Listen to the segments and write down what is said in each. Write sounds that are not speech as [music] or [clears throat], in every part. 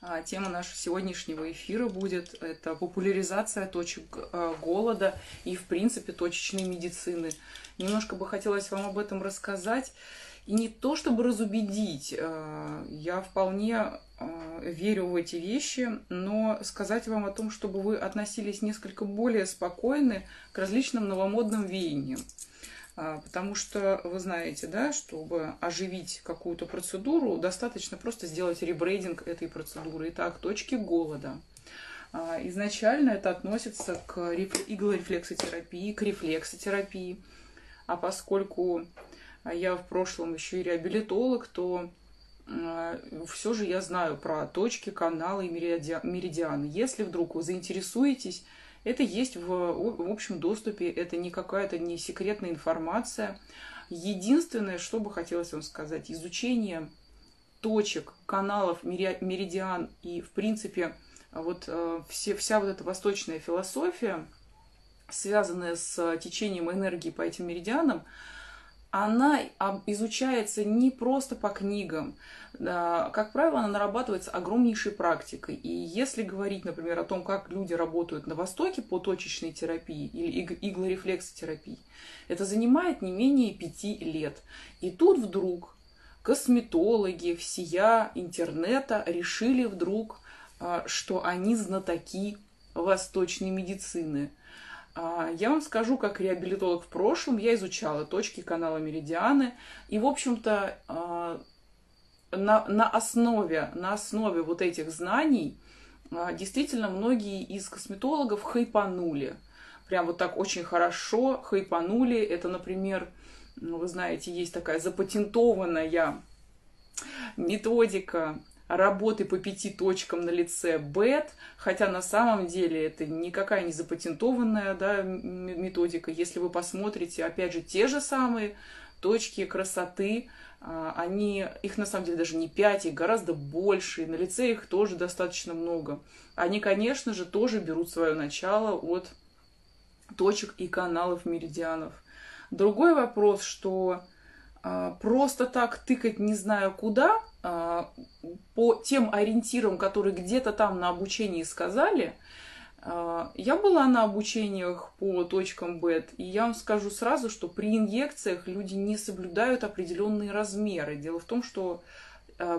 А, тема нашего сегодняшнего эфира будет это популяризация точек э, голода и, в принципе, точечной медицины. Немножко бы хотелось вам об этом рассказать. И не то чтобы разубедить, э, я вполне верю в эти вещи, но сказать вам о том, чтобы вы относились несколько более спокойны к различным новомодным веяниям. А, потому что вы знаете, да, чтобы оживить какую-то процедуру, достаточно просто сделать ребрейдинг этой процедуры. Итак, точки голода. А, изначально это относится к иглорефлексотерапии, к рефлексотерапии. А поскольку я в прошлом еще и реабилитолог, то а, все же я знаю про точки, каналы и меридианы. Если вдруг вы заинтересуетесь это есть в, в общем доступе, это не какая-то не секретная информация. Единственное, что бы хотелось вам сказать, изучение точек, каналов, меридиан и, в принципе, вот э, все, вся вот эта восточная философия, связанная с течением энергии по этим меридианам, она изучается не просто по книгам. Как правило, она нарабатывается огромнейшей практикой. И если говорить, например, о том, как люди работают на Востоке по точечной терапии или иглорефлексотерапии, это занимает не менее пяти лет. И тут вдруг косметологи, всея интернета решили вдруг, а, что они знатоки восточной медицины – я вам скажу, как реабилитолог в прошлом, я изучала точки канала Меридианы, и, в общем-то, а, на, на, основе, на основе вот этих знаний а, действительно многие из косметологов хайпанули. Прям вот так очень хорошо хайпанули. Это, например, ну, вы знаете, есть такая запатентованная методика работы по пяти точкам на лице БЭТ, хотя на самом деле это никакая не запатентованная да, методика. Если вы посмотрите, опять же, те же самые точки красоты, а, они, их на самом деле даже не пять, их гораздо больше, и на лице их тоже достаточно много. Они, конечно же, тоже берут свое начало от точек и каналов меридианов. Другой вопрос, что а, просто так тыкать не знаю куда, по тем ориентирам, которые где-то там на обучении сказали, а, я была на обучениях по точкам БЭТ, и я вам скажу сразу, что при инъекциях люди не соблюдают определенные размеры. Дело в том, что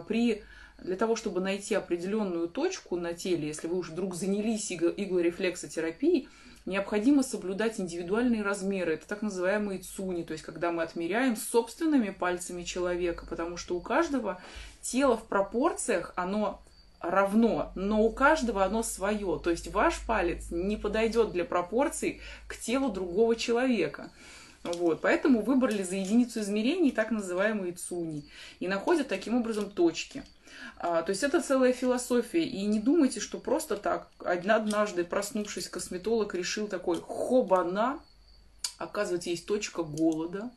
при для того, чтобы найти определенную точку на теле, если вы уж вдруг занялись иглорефлексотерапией, необходимо соблюдать индивидуальные размеры. Это так называемые цуни, то есть когда мы отмеряем собственными пальцами человека, потому что у каждого тело в пропорциях, оно равно, но у каждого оно свое. То есть ваш палец не подойдет для пропорций к телу другого человека. Вот, поэтому выбрали за единицу измерений так называемые цуни и находят таким образом точки. А, то есть это целая философия. И не думайте, что просто так однажды проснувшись косметолог решил такой хобана, оказывается, есть точка голода.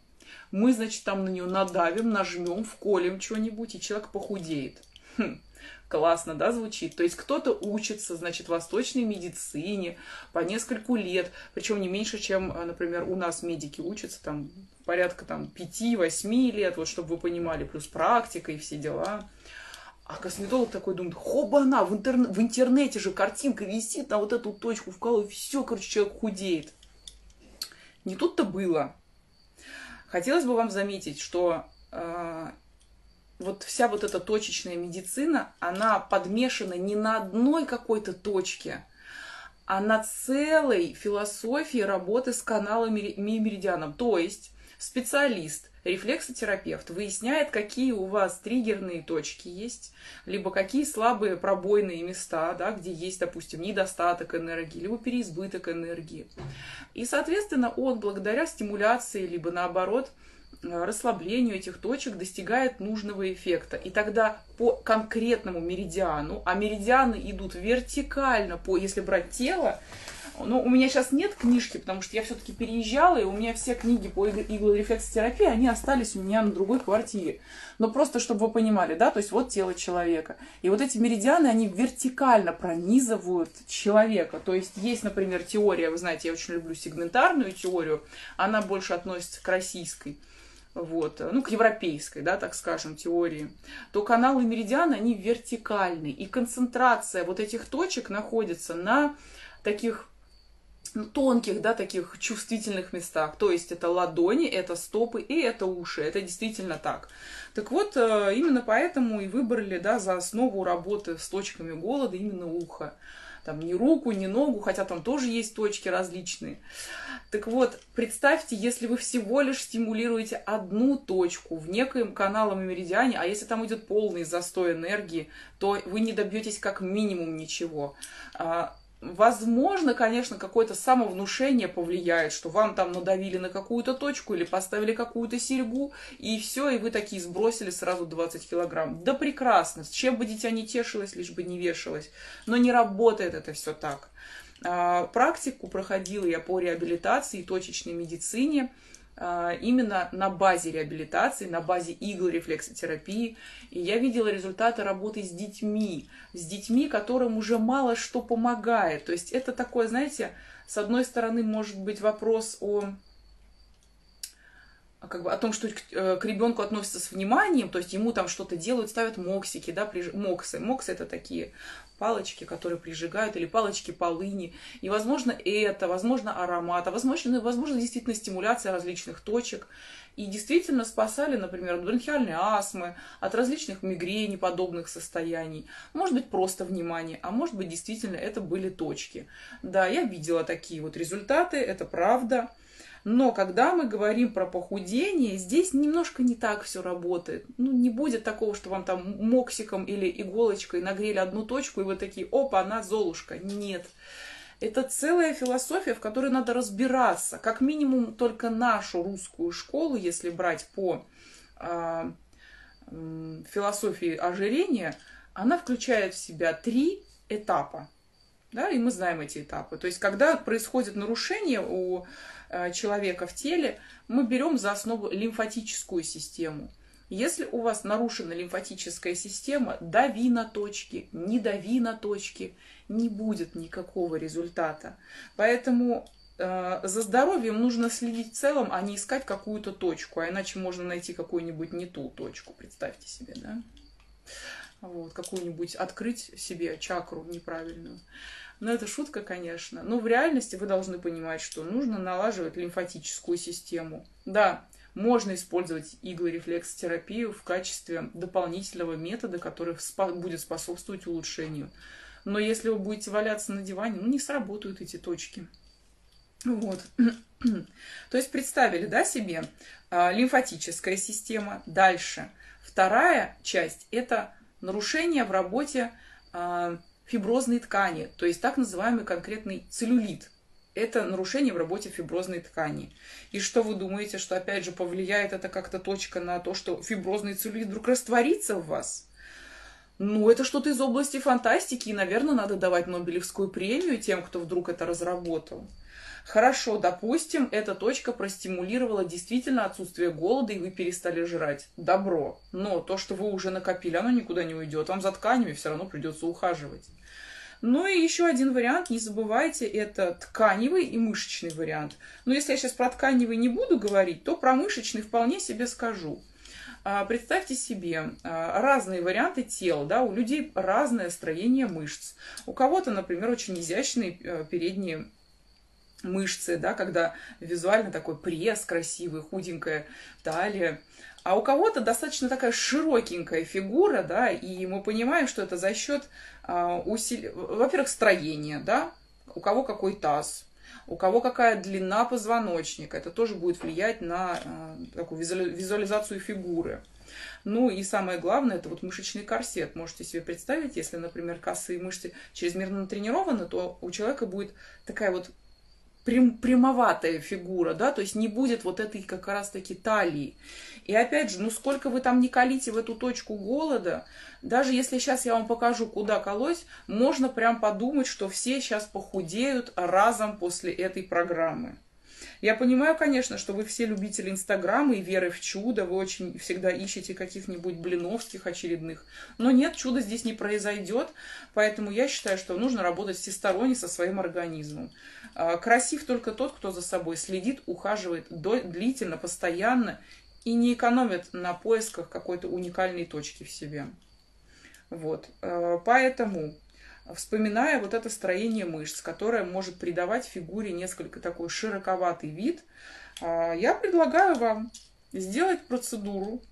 Мы, значит, там на нее надавим, нажмем, вколем что-нибудь, и человек похудеет. Хм. Классно, да, звучит? То есть кто-то учится, значит, восточной медицине по нескольку лет, причем не меньше, чем, э, например, у нас медики учатся, там, порядка там 5-8 лет, вот чтобы вы понимали, плюс практика и все дела. А косметолог такой думает, хоба-на, в, интер... в интернете же картинка висит на вот эту точку, вкалывает, все, короче, человек худеет. Не тут-то было. Хотелось бы вам заметить, что э, вот вся вот эта точечная медицина, она подмешана не на одной какой-то точке, а на целой философии работы с каналом меридианом. То есть специалист, рефлексотерапевт выясняет, какие у вас триггерные точки есть, либо какие слабые пробойные места, да, где есть, допустим, недостаток энергии, либо переизбыток энергии. И, соответственно, он благодаря стимуляции, либо наоборот, Э, расслаблению этих точек достигает нужного эффекта. И тогда по конкретному меридиану, а меридианы идут вертикально, по, если брать тело, но у меня сейчас нет книжки, потому что я все-таки переезжала, и у меня все книги по иглорефлексотерапии, они остались у меня на другой квартире. Но просто, чтобы вы понимали, да, то есть вот тело человека. И вот эти меридианы, они вертикально пронизывают человека. То есть есть, например, теория, вы знаете, я очень люблю сегментарную теорию, она больше относится к российской вот, ну, к европейской, да, так скажем, теории, то каналы меридиана, они вертикальны, и концентрация вот этих точек находится на таких ну, тонких, да, таких чувствительных местах. То есть это ладони, это стопы и это уши. Это действительно так. Так вот, э, именно поэтому и выбрали, да, за основу работы с точками голода именно ухо там ни руку, ни ногу, хотя там тоже есть точки различные. Так вот, представьте, если вы всего лишь стимулируете одну точку в некоем каналом меридиане, а если там идет полный застой энергии, то вы не добьетесь как минимум ничего. Возможно, конечно, какое-то самовнушение повлияет, что вам там надавили на какую-то точку или поставили какую-то серьгу, и все, и вы такие сбросили сразу 20 килограмм. Да прекрасно, с чем бы дитя не тешилось, лишь бы не вешалось. Но не работает это все так. А, практику проходила я по реабилитации и точечной медицине. А, именно на базе реабилитации, на базе игл рефлексотерапии. И я видела результаты работы с детьми, с детьми, которым уже мало что помогает. То есть это такое, знаете, с одной стороны может быть вопрос о как бы о том, что к, э, к ребенку относятся с вниманием, то есть ему там что-то делают, ставят моксики, да, приж... моксы. Моксы это такие палочки, которые прижигают, или палочки полыни. И, возможно, это, возможно, аромат, а возможно, возможно, действительно стимуляция различных точек. И действительно спасали, например, от бронхиальной астмы, от различных мигрени, подобных состояний. Может быть, просто внимание, а может быть, действительно, это были точки. Да, я видела такие вот результаты, это правда. Но когда мы говорим про похудение, здесь немножко не так все работает. Ну, не будет такого, что вам там моксиком или иголочкой нагрели одну точку, и вы такие, опа, она золушка. Нет. Это целая философия, в которой надо разбираться. Как минимум только нашу русскую школу, если брать по э, э, философии ожирения, она включает в себя три этапа. Да, и мы знаем эти этапы. То есть, когда происходит нарушение у человека в теле, мы берем за основу лимфатическую систему. Если у вас нарушена лимфатическая система, дави на точки, не дави на точки, не будет никакого результата. Поэтому э, за здоровьем нужно следить в целом, а не искать какую-то точку, а иначе можно найти какую-нибудь не ту точку, представьте себе, да? Вот, какую-нибудь открыть себе чакру неправильную. Но это шутка, конечно. Но в реальности вы должны понимать, что нужно налаживать лимфатическую систему. Да, можно использовать иглорефлексотерапию в качестве дополнительного метода, который будет способствовать улучшению. Но если вы будете валяться на диване, ну не сработают эти точки. Вот. [clears throat] То есть представили, да, себе а, лимфатическая система. Дальше. Вторая часть – это нарушение в работе а, фиброзной ткани, то есть так называемый конкретный целлюлит. Это нарушение в работе фиброзной ткани. И что вы думаете, что опять же повлияет это как-то точка на то, что фиброзный целлюлит вдруг растворится в вас? Ну, это что-то из области фантастики, и, наверное, надо давать Нобелевскую премию тем, кто вдруг это разработал. Хорошо, допустим, эта точка простимулировала действительно отсутствие голода, и вы перестали жрать. Добро. Но то, что вы уже накопили, оно никуда не уйдет. Вам за тканями все равно придется ухаживать. Ну и еще один вариант, не забывайте, это тканевый и мышечный вариант. Но если я сейчас про тканевый не буду говорить, то про мышечный вполне себе скажу. А, представьте себе а, разные варианты тел, да, у людей разное строение мышц. У кого-то, например, очень изящные э, передние мышцы, да, когда визуально такой пресс красивый, худенькая талия. А у кого-то достаточно такая широкенькая фигура, да, и мы понимаем, что это за счет а, усили... во-первых, строения, да, у кого какой таз, у кого какая длина позвоночника, это тоже будет влиять на а, такую визуализацию фигуры. Ну и самое главное, это вот мышечный корсет. Можете себе представить, если, например, косые мышцы чрезмерно натренированы, то у человека будет такая вот прям, прямоватая фигура, да, то есть не будет вот этой как раз-таки талии. И опять же, ну сколько вы там не колите в эту точку голода, даже если сейчас я вам покажу, куда колоть, можно прям подумать, что все сейчас похудеют разом после этой программы. Я понимаю, конечно, что вы все любители Инстаграма и веры в чудо, вы очень всегда ищете каких-нибудь блиновских очередных. Но нет, чудо здесь не произойдет, поэтому я считаю, что нужно работать всесторонне со своим организмом. А, красив только тот, кто за собой следит, ухаживает длительно, постоянно и не экономят на поисках какой-то уникальной точки в себе. Вот. Э, поэтому, вспоминая вот это строение мышц, которое может придавать фигуре несколько такой широковатый вид, э, я предлагаю вам сделать процедуру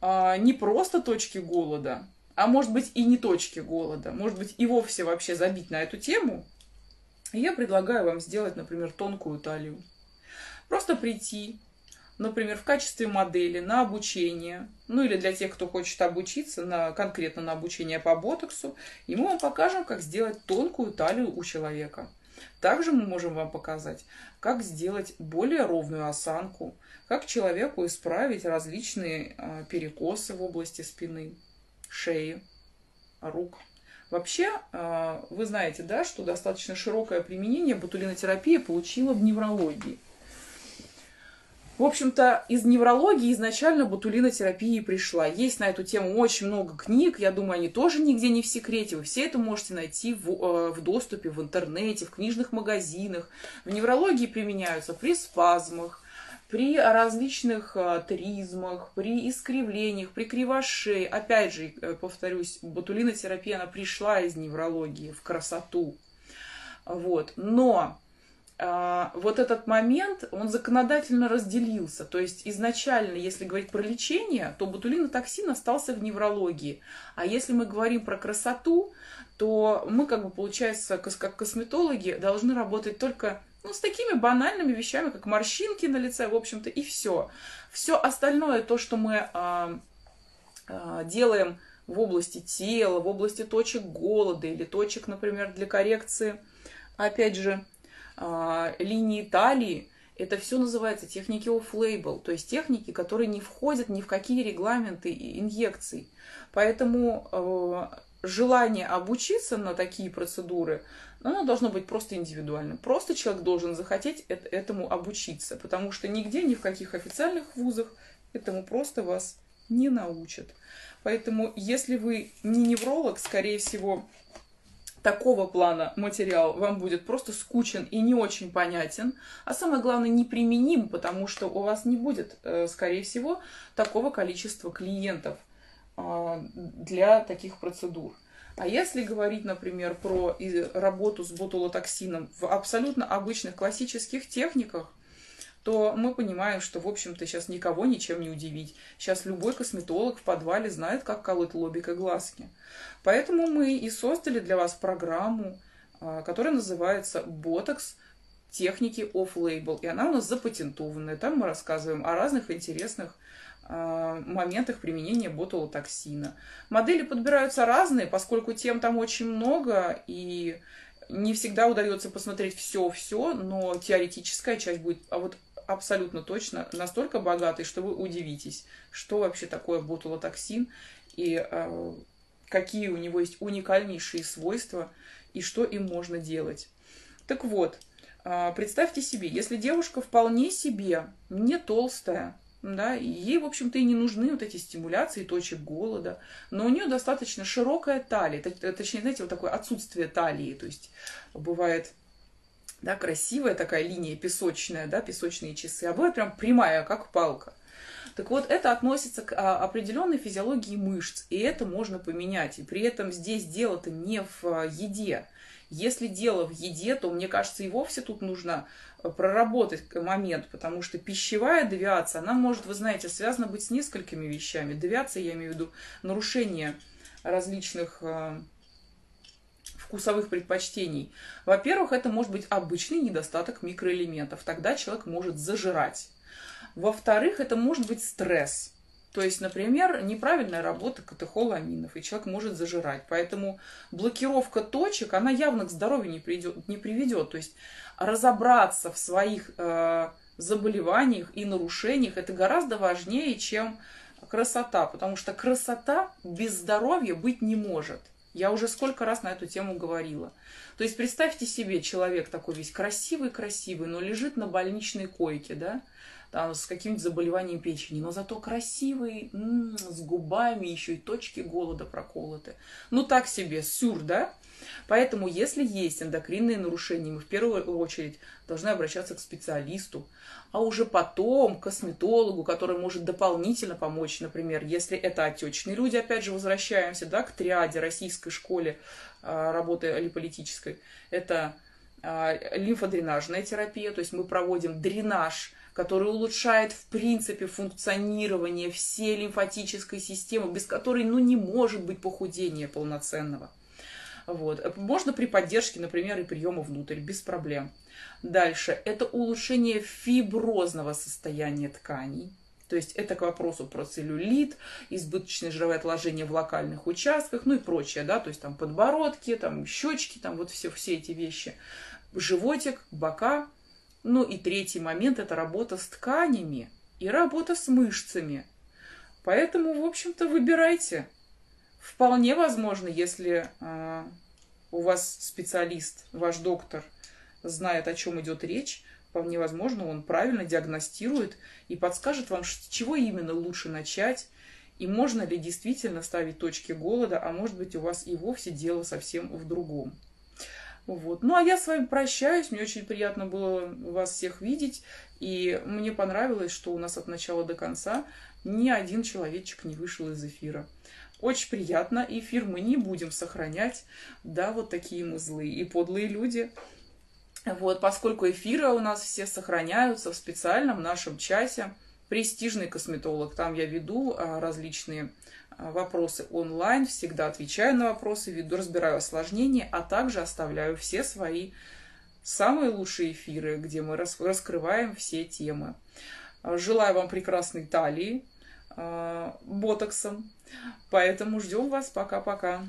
э, не просто точки голода, а может быть и не точки голода, может быть и вовсе вообще забить на эту тему. Я предлагаю вам сделать, например, тонкую талию. Просто прийти, например, в качестве модели на обучение, ну или для тех, кто хочет обучиться на, конкретно на обучение по ботоксу, и мы вам покажем, как сделать тонкую талию у человека. Также мы можем вам показать, как сделать более ровную осанку, как человеку исправить различные э, перекосы в области спины, шеи, рук. Вообще, э, вы знаете, да, что достаточно широкое применение ботулинотерапии получила в неврологии – в общем-то, из неврологии изначально ботулинотерапия пришла. Есть на эту тему очень много книг, я думаю, они тоже нигде не в секрете. Вы все это можете найти в, э, в доступе в интернете, в книжных магазинах. В неврологии применяются при спазмах, при различных э, тризмах, при искривлениях, при кривошее. Опять же, э, повторюсь, ботулинотерапия, она пришла из неврологии в красоту. Вот. Но вот этот момент, он законодательно разделился. То есть изначально, если говорить про лечение, то ботулинотоксин остался в неврологии. А если мы говорим про красоту, то мы, как бы, получается, как косметологи, должны работать только ну, с такими банальными вещами, как морщинки на лице, в общем-то, и все. Все остальное, то, что мы а, а, делаем в области тела, в области точек голода или точек, например, для коррекции, опять же, а, линии талии, это все называется техники off-label, то есть техники, которые не входят ни в какие регламенты инъекций. Поэтому э, желание обучиться на такие процедуры, оно должно быть просто индивидуальным. Просто человек должен захотеть этому обучиться, потому что нигде, ни в каких официальных вузах этому просто вас не научат. Поэтому, если вы не невролог, скорее всего, такого плана материал вам будет просто скучен и не очень понятен, а самое главное, неприменим, потому что у вас не будет, э, скорее всего, такого количества клиентов а, для таких процедур. А если говорить, например, про работу с ботулотоксином в абсолютно обычных классических техниках, то мы понимаем, что, в общем-то, сейчас никого ничем не удивить. Сейчас любой косметолог в подвале знает, как колоть лобик и глазки. Поэтому мы и создали для вас программу, а, которая называется «Ботокс техники off-label». И она у нас запатентованная. Там мы рассказываем о разных интересных а, моментах применения ботулотоксина. Модели подбираются разные, поскольку тем там очень много, и не всегда удается посмотреть все-все, но теоретическая часть будет а вот абсолютно точно настолько богатый, что вы удивитесь, что вообще такое ботулотоксин и э, какие у него есть уникальнейшие свойства и что им можно делать. Так вот, э, представьте себе, если девушка вполне себе не толстая, да, ей, в общем-то, и не нужны вот эти стимуляции точек голода, но у нее достаточно широкая талия, точнее, знаете, вот такое отсутствие талии, то есть бывает да, красивая такая линия песочная, да, песочные часы, а бывает прям прямая, как палка. Так вот, это относится к а, определенной физиологии мышц, и это можно поменять. И при этом здесь дело-то не в а, еде. Если дело в еде, то, мне кажется, и вовсе тут нужно а, проработать момент, потому что пищевая девиация, она может, вы знаете, связана быть с несколькими вещами. Девиация, я имею в виду нарушение различных вкусовых предпочтений. Во-первых, это может быть обычный недостаток микроэлементов. Тогда человек может зажирать. Во-вторых, это может быть стресс. То есть, например, неправильная работа катехоламинов, и человек может зажирать. Поэтому блокировка точек, она явно к здоровью не, придет, не приведет. То есть разобраться в своих э, заболеваниях и нарушениях, это гораздо важнее, чем красота. Потому что красота без здоровья быть не может. Я уже сколько раз на эту тему говорила. То есть представьте себе, человек такой весь красивый-красивый, но лежит на больничной койке, да, там, с каким-то заболеванием печени, но зато красивый, м-м, с губами, еще и точки голода проколоты. Ну так себе, сюр, да? Поэтому, если есть эндокринные нарушения, мы в первую очередь должны обращаться к специалисту, а уже потом к косметологу, который может дополнительно помочь, например, если это отечные люди, опять же, возвращаемся да, к триаде российской школе а, работы липолитической, это а, лимфодренажная терапия, то есть мы проводим дренаж который улучшает в принципе функционирование всей лимфатической системы, без которой ну, не может быть похудения полноценного. Вот. Можно при поддержке, например, и приема внутрь, без проблем. Дальше. Это улучшение фиброзного состояния тканей. То есть это к вопросу про целлюлит, избыточное жировое отложение в локальных участках, ну и прочее, да, то есть там подбородки, там щечки, там вот все, все эти вещи. Животик, бока, ну и третий момент – это работа с тканями и работа с мышцами. Поэтому, в общем-то, выбирайте. Вполне возможно, если э, у вас специалист, ваш доктор, знает, о чем идет речь, вполне возможно, он правильно диагностирует и подскажет вам, с чего именно лучше начать, и можно ли действительно ставить точки голода, а может быть у вас и вовсе дело совсем в другом. Вот. Ну, а я с вами прощаюсь. Мне очень приятно было вас всех видеть. И мне понравилось, что у нас от начала до конца ни один человечек не вышел из эфира. Очень приятно. Эфир мы не будем сохранять. Да, вот такие мы злые и подлые люди. Вот, поскольку эфиры у нас все сохраняются в специальном нашем часе. Престижный косметолог. Там я веду а, различные вопросы онлайн, всегда отвечаю на вопросы, веду, разбираю осложнения, а также оставляю все свои самые лучшие эфиры, где мы раскрываем все темы. А, желаю вам прекрасной талии, а, ботоксом. Поэтому ждем вас. Пока-пока.